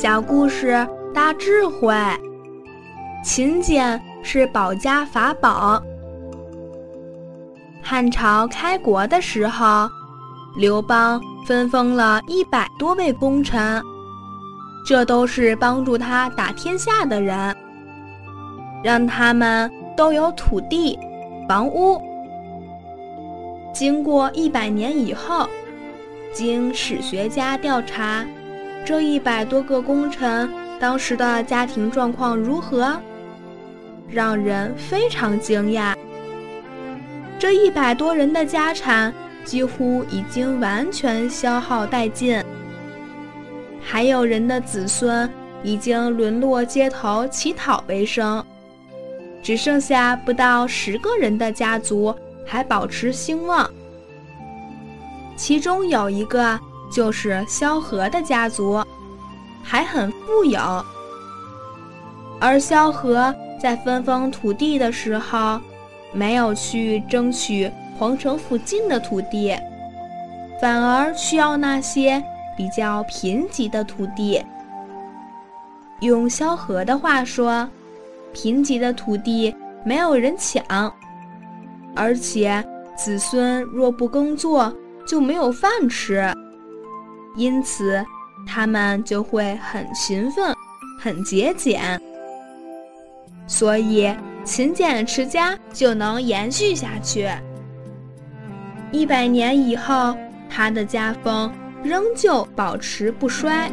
小故事大智慧，勤俭是保家法宝。汉朝开国的时候，刘邦分封了一百多位功臣，这都是帮助他打天下的人，让他们都有土地、房屋。经过一百年以后，经史学家调查。这一百多个功臣当时的家庭状况如何？让人非常惊讶。这一百多人的家产几乎已经完全消耗殆尽，还有人的子孙已经沦落街头乞讨为生，只剩下不到十个人的家族还保持兴旺。其中有一个。就是萧何的家族，还很富有。而萧何在分封土地的时候，没有去争取皇城附近的土地，反而需要那些比较贫瘠的土地。用萧何的话说，贫瘠的土地没有人抢，而且子孙若不耕作，就没有饭吃。因此，他们就会很勤奋、很节俭，所以勤俭持家就能延续下去。一百年以后，他的家风仍旧保持不衰。